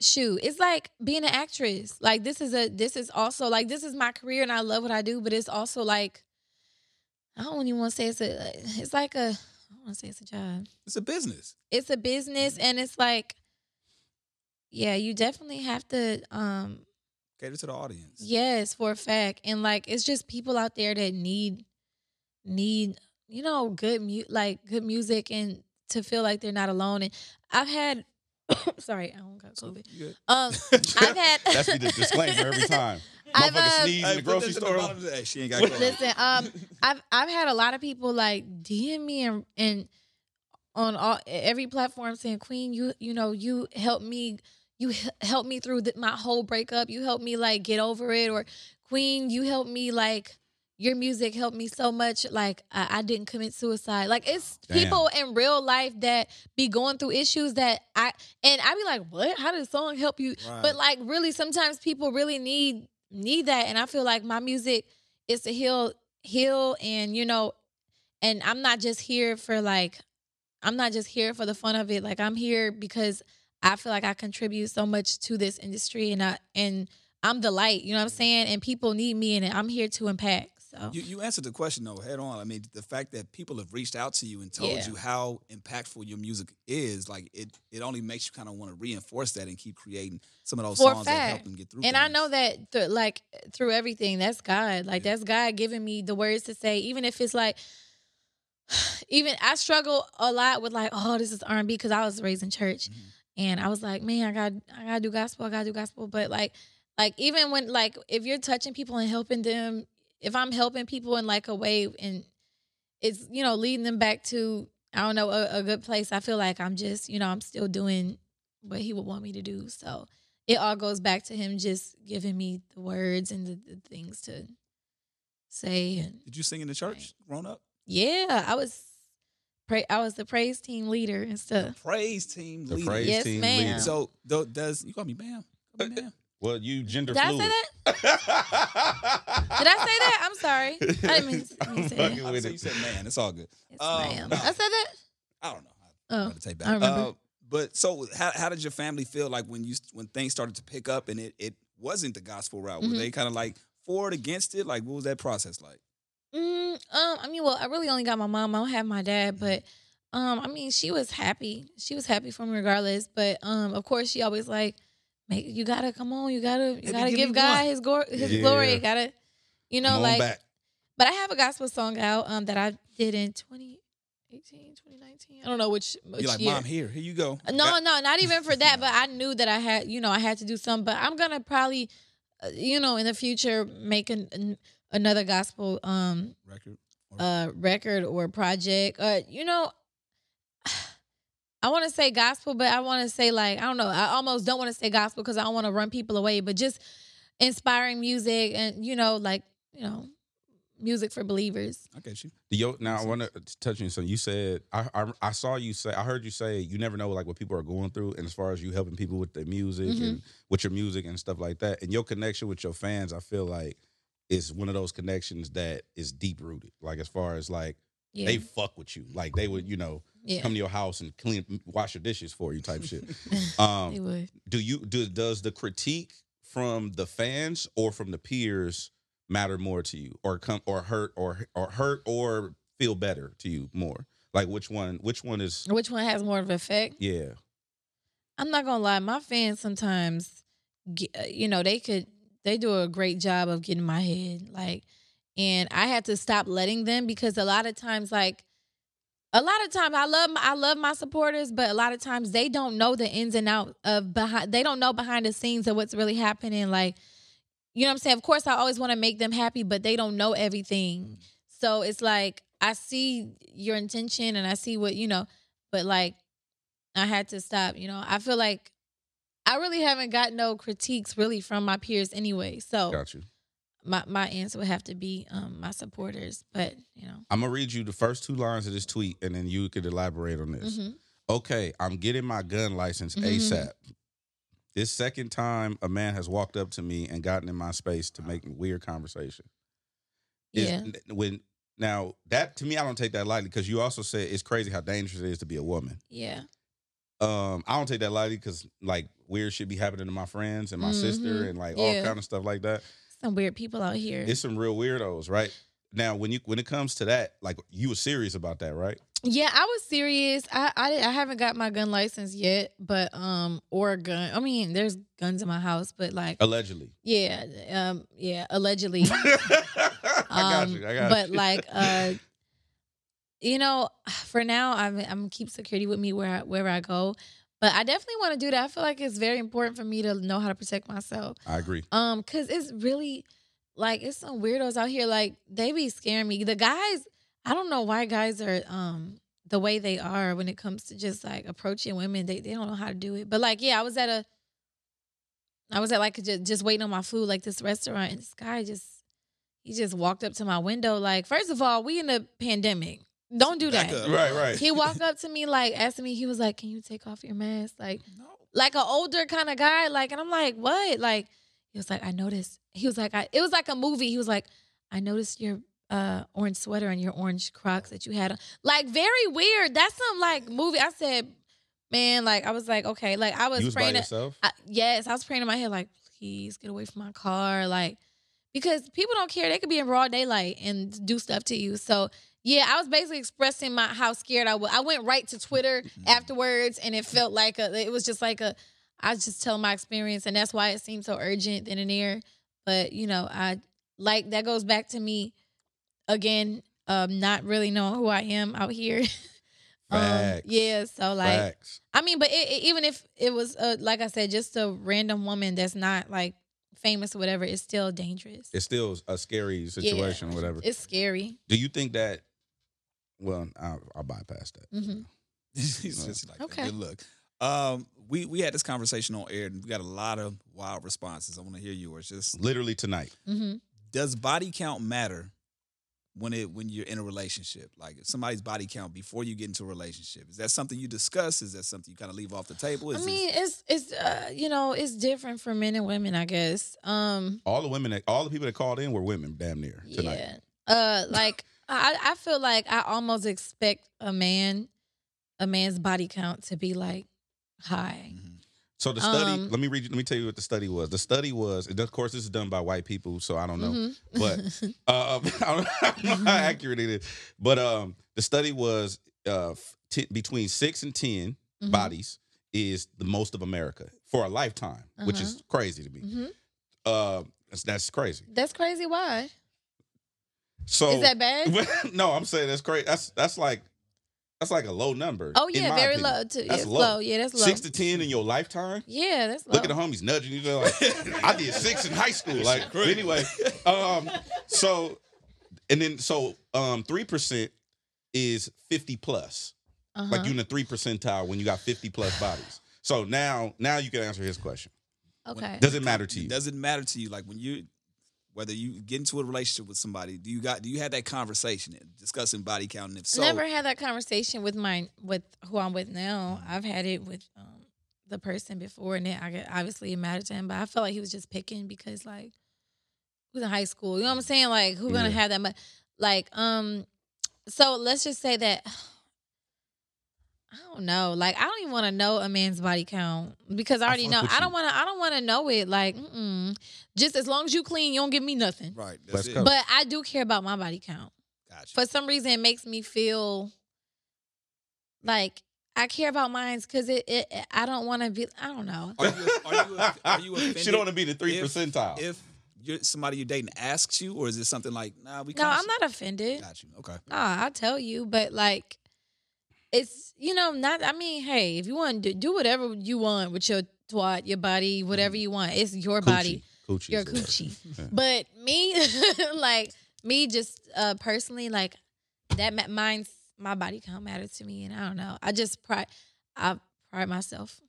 shoot, it's like being an actress. Like this is a this is also like this is my career and I love what I do, but it's also like I don't even want to say it's a it's like a I don't want to say it's a job it's a business. it's a business and it's like yeah you definitely have to um Cater to the audience. yes for a fact and like it's just people out there that need need you know good mu- like good music and to feel like they're not alone and i've had sorry i don't got covid good? um i've had That's the discllaimer every time. I've, Motherfucker sneeze in the grocery that to the store. bottom of the- Hey, she ain't got COVID. Listen, um, I've I've had a lot of people like DM me and and on all every platform saying, "Queen, you you know you helped me, you helped me through the, my whole breakup. You helped me like get over it." Or, "Queen, you helped me like." Your music helped me so much. Like I, I didn't commit suicide. Like it's Damn. people in real life that be going through issues that I and I be like, what? How did the song help you? Right. But like really, sometimes people really need need that, and I feel like my music is to heal, heal, and you know, and I'm not just here for like, I'm not just here for the fun of it. Like I'm here because I feel like I contribute so much to this industry, and I and I'm the light. You know what I'm mm-hmm. saying? And people need me, and I'm here to impact. So You, you answered the question though head on. I mean, the fact that people have reached out to you and told Yeah. you how impactful your music is, like it, it only makes you kind of want to reinforce that and keep creating some of those For songs that help them get through. And I know that th- like through everything, that's God. Like that's God giving me the words to say, even if it's like, even I struggle a lot with like, oh, this is R and B because I was raised in church, Mhm. and I was like, man, I got I gotta do gospel, I gotta do gospel. But like, like even when like if you're touching people and helping them, if I'm helping people in like a way and it's you know leading them back to I don't know a, a good place, I feel like I'm just you know I'm still doing what He would want me to do. So it all goes back to him just giving me the words and the, the things to say and Did you sing in the church growing up? Yeah i was pray i was the praise team leader and stuff Praise team The leader. praise Yes, team ma'am. leader. So though, does you call me Bam? Call me Bam. Well, you gender did i fluid. say that did i say that i'm sorry i didn't mean to, I didn't say that. I with said it. you said man. It's all good. Yes, Um, ma'am. no. i said that I don't know. oh Gotta take back. I remember. Uh, but so how how did your family feel like when you when things started to pick up and it it wasn't the gospel route? Were Mhm. they kind of like for it against it? Like what was that process like? Mm, um, I mean, well, I really only got my mom. I don't have my dad, but Um, I mean, she was happy. She was happy for me regardless. But um, of course, she always like, make you gotta come on. You gotta you Maybe gotta give give God one. his glory. His Yeah. glory. You gotta, you know, like. back. But I have a gospel song out um that I did in 2018, 2019. I don't know which, which You're like, year. mom, here, here you go. No, Got- no, not even for that. But I knew that I had, you know, I had to do something. But I'm gonna probably, uh, you know, in the future make an, an another gospel um record. Or- uh record or project. Uh, you know, I want to say gospel, but I want to say like I don't know. I almost don't want to say gospel because I don't want to run people away. But just inspiring music and you know, like you know, music for believers. I get you. Yo, now I want to touch on something. You said I, I I saw you say I heard you say you never know like what people are going through, and as far as you helping people with their music Mhm. and with your music and stuff like that, and your connection with your fans, I feel like is one of those connections that is deep rooted. Like as far as like Yeah, they fuck with you, like they would you know yeah, come to your house and clean wash your dishes for you type shit. they Um, would. do you do does the critique from the fans or from the peers matter more to you or come or hurt or or hurt or feel better to you more like which one which one is Which one has more of an effect? yeah I'm not gonna lie, my fans sometimes, uh, you know, they could they do a great job of getting my head, like, and I had to stop letting them because a lot of times, like, a lot of times I love my, I love my supporters, but a lot of times they don't know the ins and out of behind. They don't know behind the scenes of what's really happening, like. You know what I'm saying? Of course, I always want to make them happy, but they don't know everything. So it's like I see your intention and I see what you know, but like I had to stop. You know, I feel like I really haven't got no critiques really from my peers anyway. So got you my my answer would have to be um my supporters. But you know, i'm gonna read you the first two lines of this tweet and then you could elaborate on this mhm. okay i'm getting my gun license Mhm. asap this second time a man has walked up to me and gotten in my space to make weird conversation is yeah, when now that to me I don't take that lightly because you also said it's crazy how dangerous it is to be a woman. yeah, Um, I don't take that lightly because like weird shit be happening to my friends and my sister Mhm. and like all Yeah. kind of stuff like that. some weird people out here. It's some real weirdos, right? Now when you when it comes to that, like you were serious about that, right? Yeah, I was serious. I I, I haven't got my gun license yet, but um or a gun. I mean, there's guns in my house, but like Allegedly. yeah, um yeah, allegedly. I got Um, you. I got but you. like uh you know for now i'm i'm gonna keep security with me where I, wherever i go but i definitely want to do that. I feel like it's very important for me to know how to protect myself. I agree. um because it's really like it's some weirdos out here like they be scaring me. The guys i don't know why guys are um the way they are when it comes to just like approaching women. They, they don't know how to do it. But like yeah i was at a i was at like just, just waiting on my food like this restaurant and this guy just he just walked up to my window. Like first of all we in a pandemic don't do that. Right, right. he walked up to me like asking me he was like can you take off your mask like No. like an older kind of guy like and i'm like what like he was like i noticed he was like I, it was like a movie he was like i noticed your uh orange sweater and your orange crocs that you had on like very weird that's some like movie i said man like i was like okay like i was was by praying to, yourself? I, yes i was praying in my head like please get away from my car like because people don't care they could be in broad daylight and do stuff to you so yeah, I was basically expressing my how scared I was. I went right to Twitter afterwards, and it felt like a. It was just like a. I was just telling my experience, and that's why it seemed so urgent in an air. But you know, I like that goes back to me again, um, not really knowing who I am out here. um, Facts. yeah, so like Facts. I mean, but it, it- even if it was, uh, like I said, just a random woman that's not like famous or whatever, it's still dangerous. It's still a scary situation, Yeah, whatever. It's scary. Do you think that? Well, I'll, I'll bypass that. hmm He's just like, Okay. okay. Good look. Um, we we had this conversation on air, and we got a lot of wild responses. I want to hear yours. Just Literally tonight. hmm does body count matter when it when you're in a relationship? Like if somebody's body count before you get into a relationship, is that something you discuss? Is that something you kind of leave off the table? Is I this- mean, it's it's uh, you know it's different for men and women, I guess. Um, All the women, that, all the people that called in were women, damn near tonight. yeah. Uh, like I I feel like I almost expect a man, a man's body count to be like high. Mhm. So the study, Um, let me read. you- Let me tell you what the study was. The study was, and of course, this is done by white people, so I don't know. Mhm. But- Um, I don't know how accurate it is, but um, the study was uh, t- between six and 10 Mhm. bodies is the most of America for a lifetime, which is crazy to me. Mhm. Uh, that's, that's crazy. That's crazy. Why? So Is that bad? no, I'm saying that's crazy. That's that's like that's like a low number. Oh yeah, very opinion. low too. That's it's low. low. Yeah, that's low. Six to ten in your lifetime. yeah, that's low. Look at the homies nudging each other like I did six in high school. Like anyway, um, so and then so um three percent is fifty plus. uh-huh. Like you in the three percentile when you got fifty plus bodies. So now now you can answer his question. okay. Does it matter to you? Does it matter to you? Like when you, whether you get into a relationship with somebody, do you got do you have that conversation discussing body count? And if so, Never had that conversation with my with who I'm with now. I've had it with um, the person before, and then I get, obviously it mattered to him. But I felt like he was just picking because like he was in high school. You know what I'm saying? Like who gonna Yeah. have that much? Like um, so let's just say that. I don't know. Like I don't even want to know a man's body count because I I already fuck know. I don't want to. I don't want to know it. Like, mm-mm. just as long as you clean, you don't give me nothing. right, that's Let's it. go. But I do care about my body count Gotcha. for some reason it makes me feel like I care about mine because it, it, it- I don't want to be I don't know. Are you, are you, are you offended she don't want to be the three if- percentile. if you're, somebody you're dating asks you, or is it something like, nah, we? No, kinda I'm not offended. Got you. Okay. Nah, I'll tell you, but like it's you know not. I mean, hey, if you want to do whatever you want with your twat, your body, whatever you want, it's your body, Coochie. your is the word. coochie. Yeah. But me, like me, just uh personally, like that. Mine's my body count matters to me, and I don't know. I just pride. I pride myself.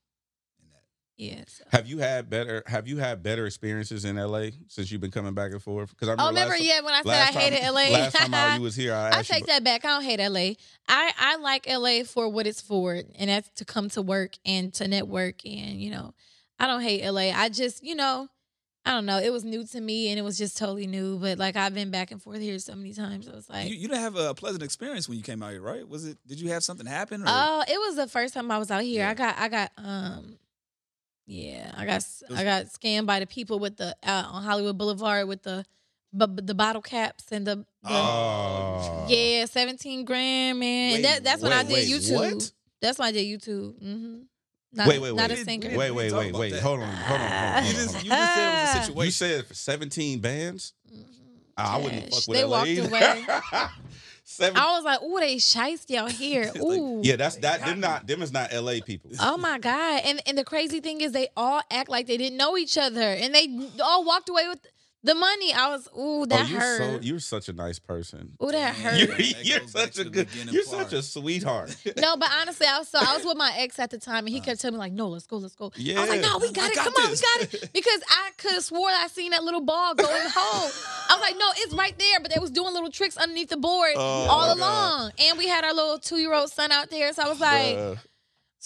In that. Yeah. so. Have you had better? Have you had better experiences in LA since you've been coming back and forth? Because I remember Oh, remember? last, yeah, when I said I hated time, LA. Last time I, you was here, I I take you. that back. I don't hate LA. I I like LA for what it's for, and that's to come to work and to network. And you know, I don't hate LA. I just you know, I don't know. It was new to me, and it was just totally new. But like I've been back and forth here so many times. I was like, You, you didn't have a pleasant experience when you came out here, right? Was it? Did you have something happen? Or? oh, it was the first time I was out here. Yeah. I got I got um. Yeah, I got was- I got scammed by the people with the uh, on Hollywood Boulevard with the bu- the bottle caps and the, the Oh. Yeah, 17 grand, man. Wait, and that, that's when I wait, did wait, YouTube. what? That's when I did YouTube. Mm-hmm. Not, Wait, wait, Not wait. a singer. Wait, wait, wait, wait. that. Hold on, hold on, hold on. You you hold just on. you just said it was a Ah. situation. You said for 17 bands? Mhm. I wouldn't fuck with They LA walked either. away. Seven. I was like, ooh, they shiesty out here. It's like, Ooh. yeah, that's that. Them not them is not LA people. Oh my God. And and the crazy thing is they all act like they didn't know each other. And they all walked away with the money. I was, ooh, that oh, you're hurt. so you're such a nice person. ooh, that Damn. hurt. You're, That you're such a good. You're part. such a sweetheart. No, but honestly, I was so I was with my ex at the time, and he uh-huh. kept telling me like, "No, let's go, let's go." Yeah. I was like, "No, we I got it. got Come on, we got it." Because I could have swore I seen that little ball going home. I was like, "No, it's right there," but they was doing little tricks underneath the board Oh, all my God. along, and we had our little two year old son out there. So I was like, Bruh.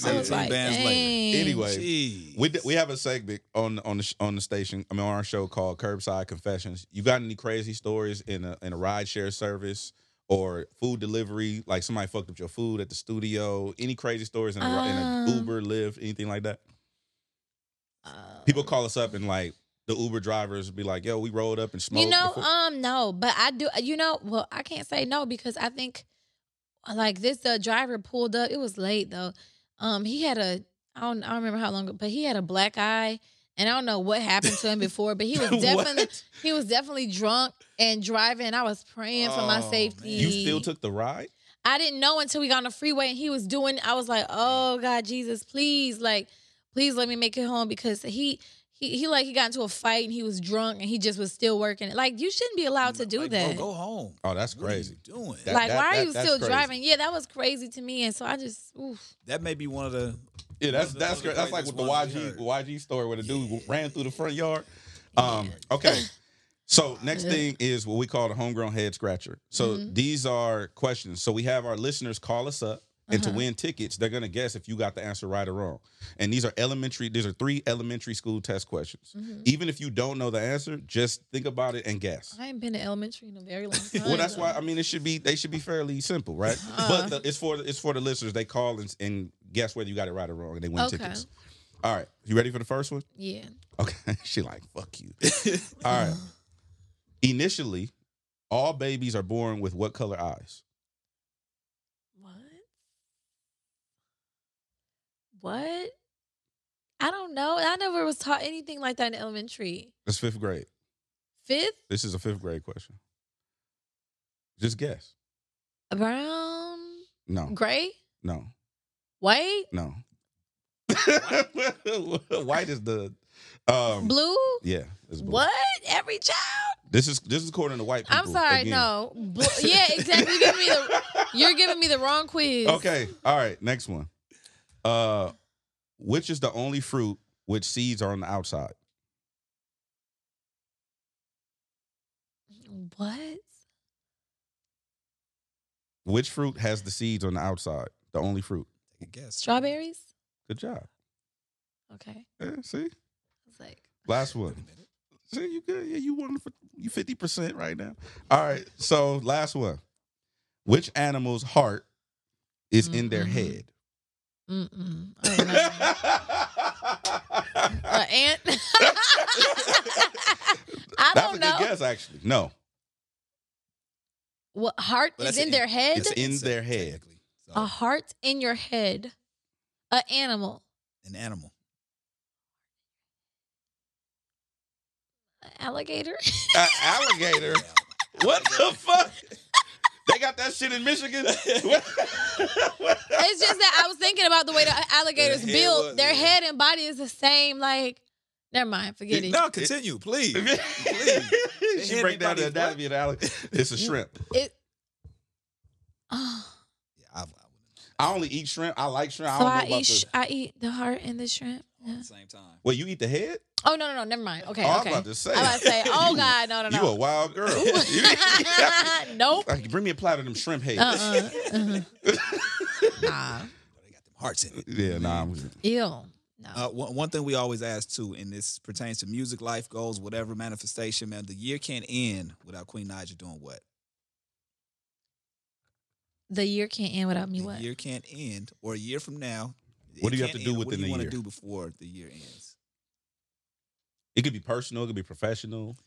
I was 17 like, bands dang. later. Anyway, Jeez. We d- we have a segment on on the sh- on the station. I mean, on our show called Curbside Confessions. You got any crazy stories in a in a ride share service or food delivery? Like somebody fucked up your food at the studio. Any crazy stories in a, ri- in Um, a Uber, Lyft, anything like that? Uh, People call us up and like the Uber drivers be like, "Yo, we rolled up and smoked." You know, before- um, no, but I do. You know, well, I can't say no because I think, like this, the driver pulled up. It was late though. Um, he had a I don't I don't remember how long, ago, but he had a black eye, and I don't know what happened to him before, but he was definitely he was definitely drunk and driving. I was praying for my Oh, safety. man. You still took the ride? I didn't know until we got on the freeway and he was doing. I was like, oh God, Jesus, please, like, please let me make it home because he. He, he like he got into a fight and he was drunk and he just was still working. Like you shouldn't be allowed to do Like, that. Bro, go home. Oh, that's What are you crazy. doing? That- like, why are you that's still crazy. driving? Yeah, that was crazy to me. And so I just, oof. that may be one of the. Yeah, that's One of the- that's the great. That's like with the YG YG story where the dude ran through the front yard. Um, okay. So next thing is what we call the homegrown head scratcher. So Mhm. these are questions. So we have our listeners call us up, and to Uh-huh. win tickets, they're gonna guess if you got the answer right or wrong. And these are elementary. These are three elementary school test questions. Mhm. Even if you don't know the answer, just think about it and guess. I haven't been to elementary in a very long time. Well, that's though. why I mean it should be they should be fairly simple, right? Uh. but the, it's for it's for the listeners. They call and, and guess whether you got it right or wrong, and they win Okay. tickets. All right, you ready for the first one? Yeah. Okay, she like fuck you. All right. Initially, all babies are born with what color eyes? What? What? I don't know. I never was taught anything like that in elementary. It's fifth grade. Fifth, This is a fifth grade question. Just guess. brown, No, gray, no, white, no. White is the um blue. yeah. it's blue. What? Every child? This is this is according to white people. I'm sorry. again. No. Blue. Yeah, exactly. You're giving me the. You're giving me the wrong quiz. Okay. All right. Next one. Uh, which is the only fruit which seeds are on the outside? What? Which fruit has the seeds on the outside? The only fruit. Take a guess. Strawberries? Good job. Okay. Yeah, see, It's like last one. See, you good? Yeah, you won for you fifty percent right now. All right. So last one. Which animal's heart is in their head? Mm-mm. I don't know. Uh, ant. I That's don't a know. good guess, actually. No, What heart Well, is that's in an- their head? it's in Insect, their head. technically. So, A heart in your head. An animal. an animal. An alligator. An alligator. What the fuck? They got that shit in Michigan. It's just that I was thinking about the way the alligators head build. was- Their yeah. head and body is the same. Like, never mind. Forget it. No, continue, please. please. she break down the anatomy of the alligator. It's a mm. shrimp. It. Oh. Yeah, I, I I only eat shrimp. I like shrimp. I So don't know I about eat. Sh- the. I eat the heart and the shrimp. Know Yeah. at the same time. Well, you eat the head? Oh no no no! Never mind. Okay oh, okay. I'm about to say. I'm about to say. Oh You- God, no no no. You a wild girl. nope. Like, bring me a platter of them shrimp heads. Uh uh Nah. They got them hearts in it. Yeah, nah. I'm, Ew. No. Uh, one, one thing we always ask too, and this pertains to music, life goals, whatever manifestation, man. The year can't end without Queen Naija doing what? the year can't end without me. What? The What? year can't end, or a year from now. What it do you have to do end. within What do the you wanna year? do before the year ends? it could be personal. It could be professional.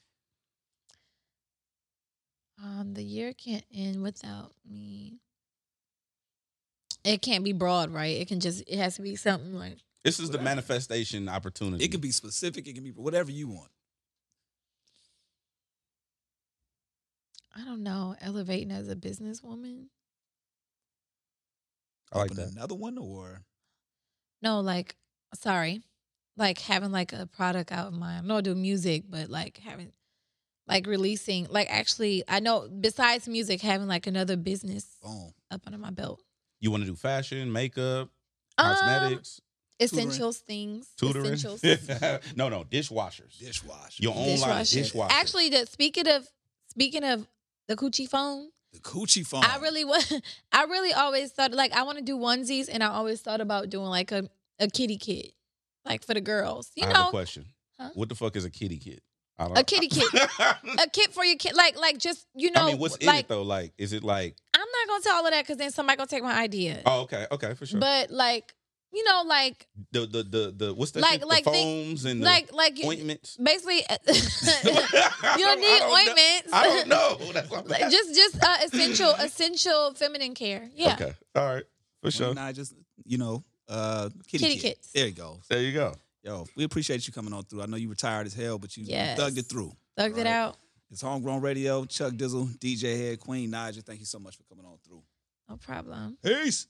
Um, the year can't end without me. It can't be broad, right? It can just. It has to be something like. This is the manifestation opportunity. It can be specific. It can be whatever you want. I don't know. Elevating as a businesswoman. I like Open that. another one, or No, like, sorry, like having like a product out of my. I know I do music, but like having, like releasing, like actually, I know besides music, having like another business boom. up under my belt. You want to do fashion, makeup, Um, cosmetics, essentials things, tutoring? essentials. no, no, dishwashers. Dishwasher. Your own line of Dishwashers. dishwasher. Actually, the speaking of speaking of the coochie phone, the coochie phone. I really was. I really always thought like I want to do onesies, and I always thought about doing like a a kitty kit, like for the girls. You I have a know, question. Huh? What the fuck is a kitty kit? I don't A kitty kit. a kit for your kid, like like just you know, I mean, what's in like it though? Like, is it like? I'm not gonna tell all of that because then somebody gonna take my idea. Oh, okay, okay, for sure. But like you know, like the the the the what's that? Like- shit? like the the- foams and the like like you, ointments. basically you don't need I know. ointments. I don't know. That's what I'm just just uh, essential essential feminine care. Yeah. Okay. All right. For sure. Queen Naija, just you know, uh, kitty, Kitty kit. kits. There you go. There you go. Yo, we appreciate you coming on through. I know you were tired as hell, but you, you thugged it through. Thugged it out. It's Homegrown Radio, Chuck Dizzle, DJ Head, Queen Naija. Thank you so much for coming on through. No problem. Peace.